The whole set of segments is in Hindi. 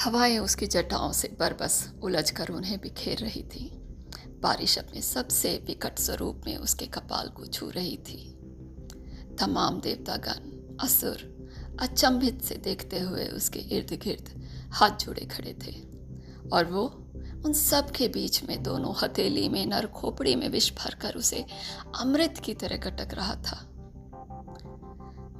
हवाएँ उसकी जटाओं से बरबस उलझ कर उन्हें बिखेर रही थी। बारिश अपने सबसे विकट स्वरूप में उसके कपाल को छू रही थी। तमाम देवतागण, असुर, अचंभित से देखते हुए उसके इर्द गिर्द हाथ जोड़े खड़े थे। और वो, उन सब के बीच में दोनों हथेली में नर खोपड़ी में विष भरकर उसे अमृत की तरह कटक रहा था।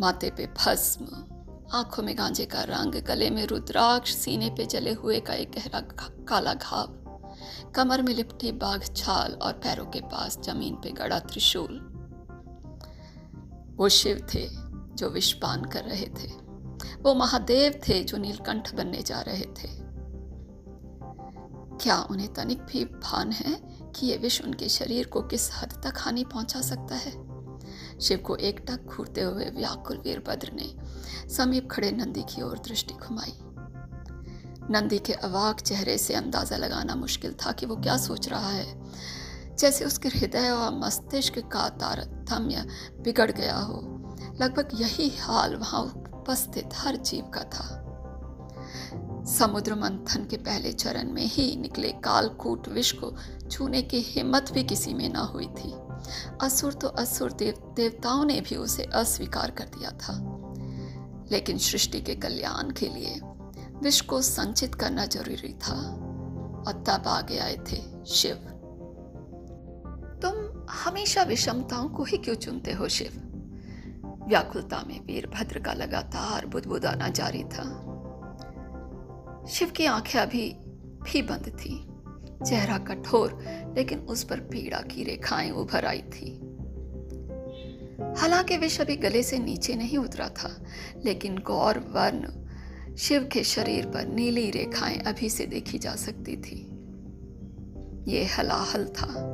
माथे पे भस्म आँखों में गांजे का रंग, गले में रुद्राक्ष, सीने पे जले हुए का एक गहरा काला घाव। कमर में लिपटी बाघ छाल और पैरों के पास ज़मीन पे गड़ा त्रिशूल। वो शिव थे जो विषपान कर रहे थे। वो महादेव थे जो नीलकंठ बनने जा रहे थे। क्या उन्हें तनिक भी भान है कि ये विष उनके शरीर को किस हद तक हानि पहुँचा सकता है? शिव को एकटक घूरते हुए व्याकुल वीरभद्र ने समीप खड़े नंदी की ओर दृष्टि घुमाई। नंदी के अवाक चेहरे से अंदाज़ा लगाना मुश्किल था कि वो क्या सोच रहा है। जैसे उसके हृदय और मस्तिष्क का तारतम्य बिगड़ गया हो, लगभग यही हाल वहाँ उपस्थित हर जीव का था। समुद्र मंथन के पहले चरण में ही निकले कालकूट विष को छूने की हिम्मत भी किसी में ना हुई थी। असुर तो असुर देव, देवताओं ने भी उसे अस्वीकार कर दिया था। लेकिन सृष्टि के कल्याण के लिए विष को संचित करना ज़रूरी था, और तब आगे आए थे शिव। तुम हमेशा विषमताओं को ही क्यों चुनते हो शिव? व्याकुलता में वीरभद्र का लगातार बुदबुदाना जारी था। शिव की आँखें अभी भी बंद थी। चेहरा कठोर, लेकिन उस पर पीड़ा की रेखाएँ उभर आई थी। हालाँकि विष अभी गले से नीचे नहीं उतरा था, लेकिन गौर वर्ण शिव के शरीर पर नीली रेखाएँ अभी से देखी जा सकती थी। ये हलाहल था।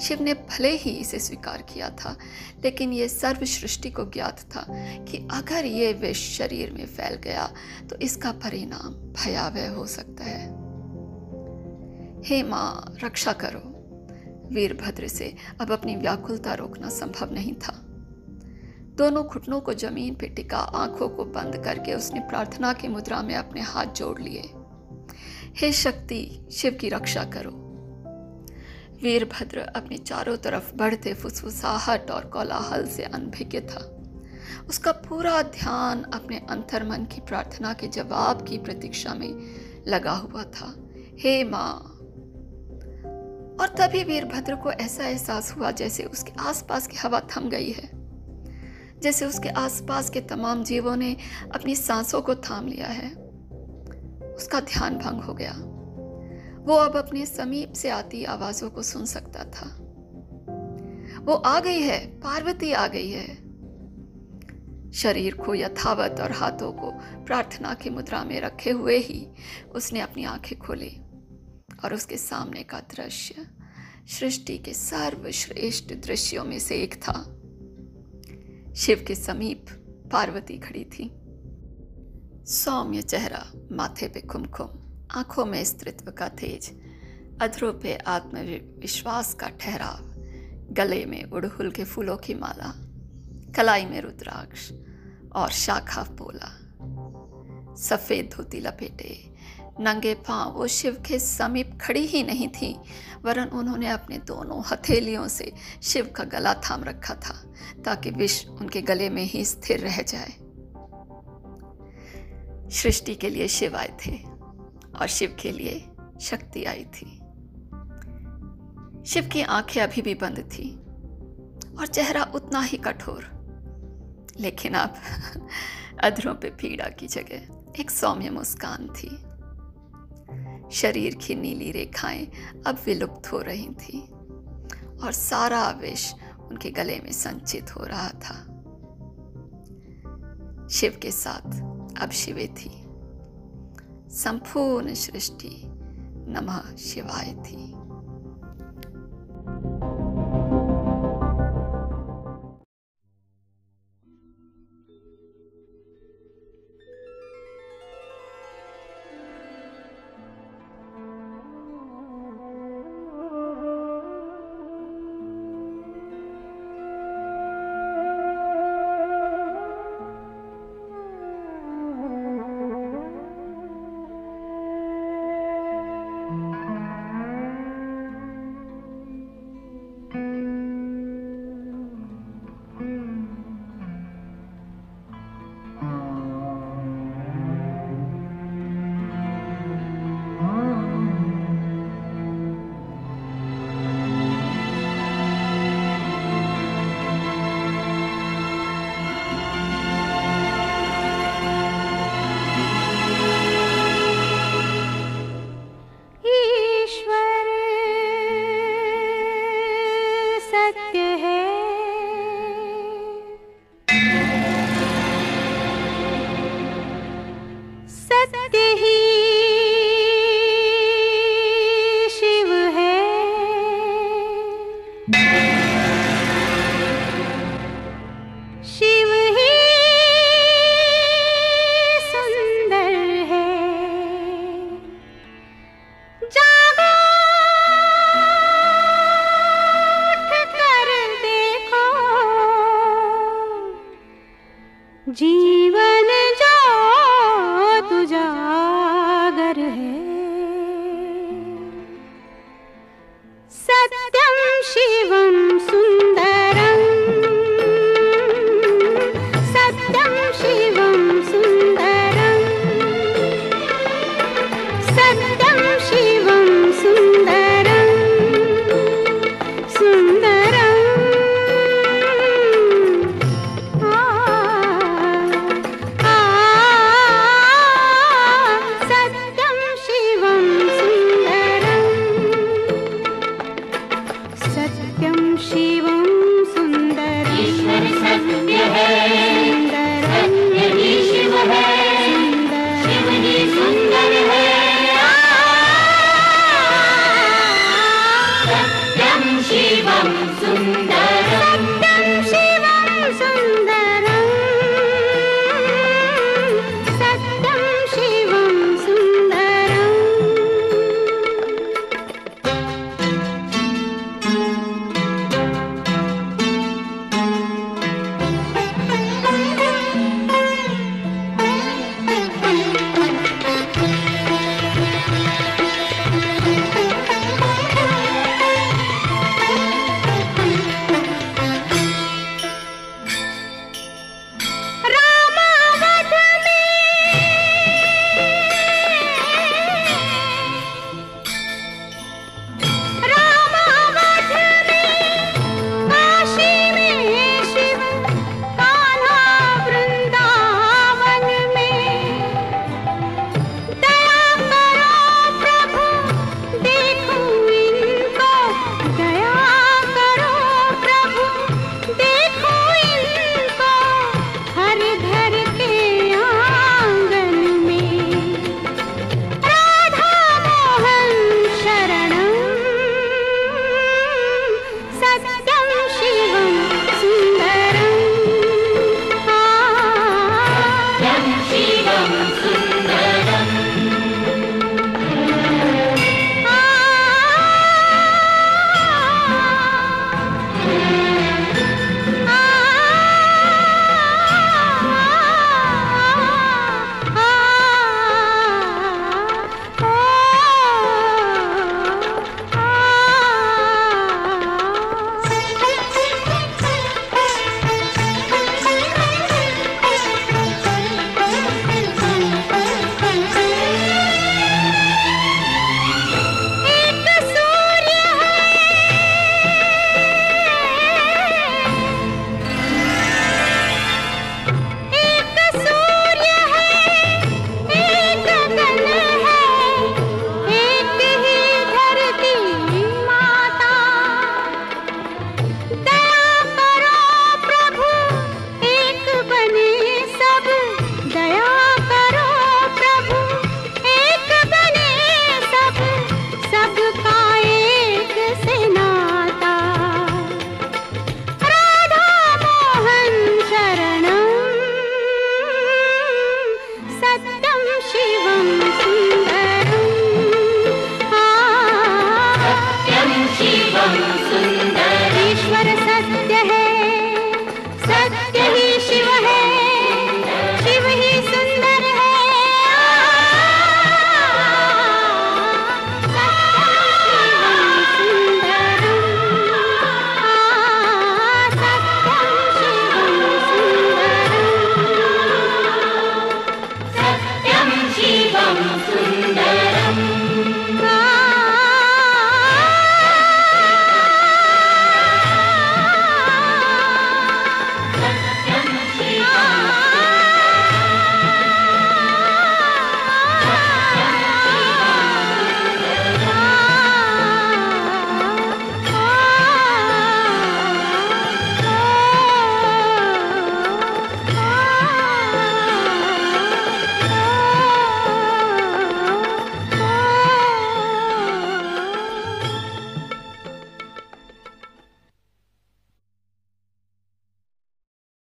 शिव ने भले ही इसे स्वीकार किया था, लेकिन यह सर्व सृष्टि को ज्ञात था कि अगर ये विष शरीर में फैल गया तो इसका परिणाम भयावह हो सकता है। हे माँ, रक्षा करो। वीरभद्र से अब अपनी व्याकुलता रोकना संभव नहीं था। दोनों घुटनों को ज़मीन पर टिका, आँखों को बंद करके उसने प्रार्थना की मुद्रा में अपने हाथ जोड़ लिए। हे शक्ति, शिव की रक्षा करो। वीरभद्र अपने चारों तरफ़ बढ़ते फुसफुसाहट और कोलाहल से अनभिज्ञ था। उसका पूरा ध्यान अपने अंतर्मन की प्रार्थना के जवाब की प्रतीक्षा में लगा हुआ था। हे माँ और तभी वीरभद्र को ऐसा एहसास हुआ जैसे उसके आसपास की हवा थम गई है। जैसे उसके आसपास के तमाम जीवों ने अपनी सांसों को थाम लिया है। उसका ध्यान भंग हो गया। वो अब अपने समीप से आती आवाजों को सुन सकता था। वो आ गई है, पार्वती आ गई है। शरीर को यथावत और हाथों को प्रार्थना की मुद्रा में रखे हुए ही उसने अपनी आँखें खोली। और उसके सामने का दृश्य सृष्टि के सर्वश्रेष्ठ दृश्यों में से एक था। शिव के समीप पार्वती खड़ी थी। सौम्य चेहरा, माथे पे कुमकुम आँखों में स्त्रित्व का तेज अधरों पे आत्मविश्वास का ठहराव, गले में उड़हुल के फूलों की माला, कलाई में रुद्राक्ष और शाखा पोला, सफ़ेद धोती लपेटे नंगे पाँव वो शिव के समीप खड़ी ही नहीं थी, वरन उन्होंने अपने दोनों हथेलियों से शिव का गला थाम रखा था, ताकि विष उनके गले में ही स्थिर रह जाए। सृष्टि के लिए शिव आए थे और शिव के लिए शक्ति आई थी। शिव की आँखें अभी भी बंद थी और चेहरा उतना ही कठोर, लेकिन अब अधरों पे पीड़ा की जगह एक सौम्य मुस्कान थी। शरीर की नीली रेखाएँ अब विलुप्त हो रही थीं और सारा आवेश उनके गले में संचित हो रहा था। शिव के साथ अब शिवे थी। संपूर्ण सृष्टि नमः शिवाय थी।